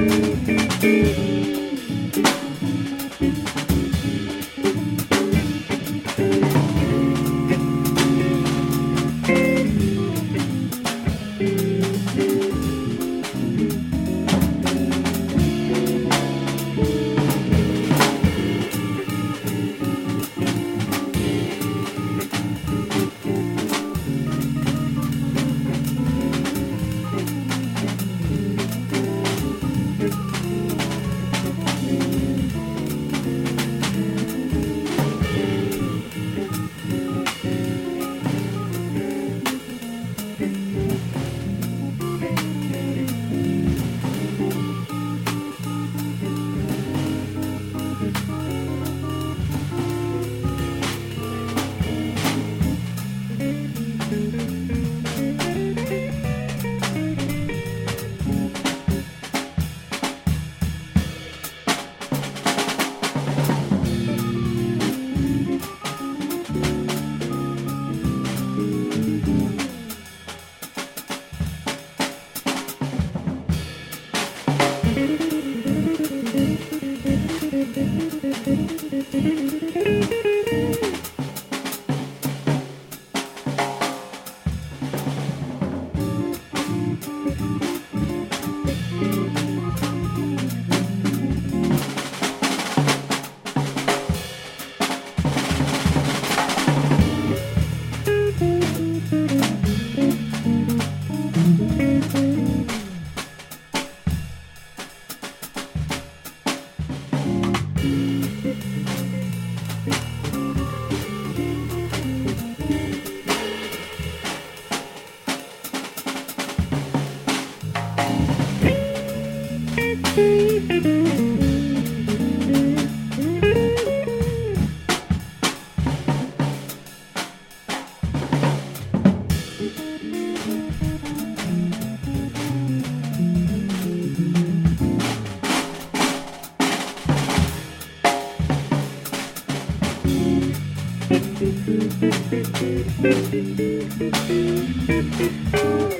Música Thank you. Thank you.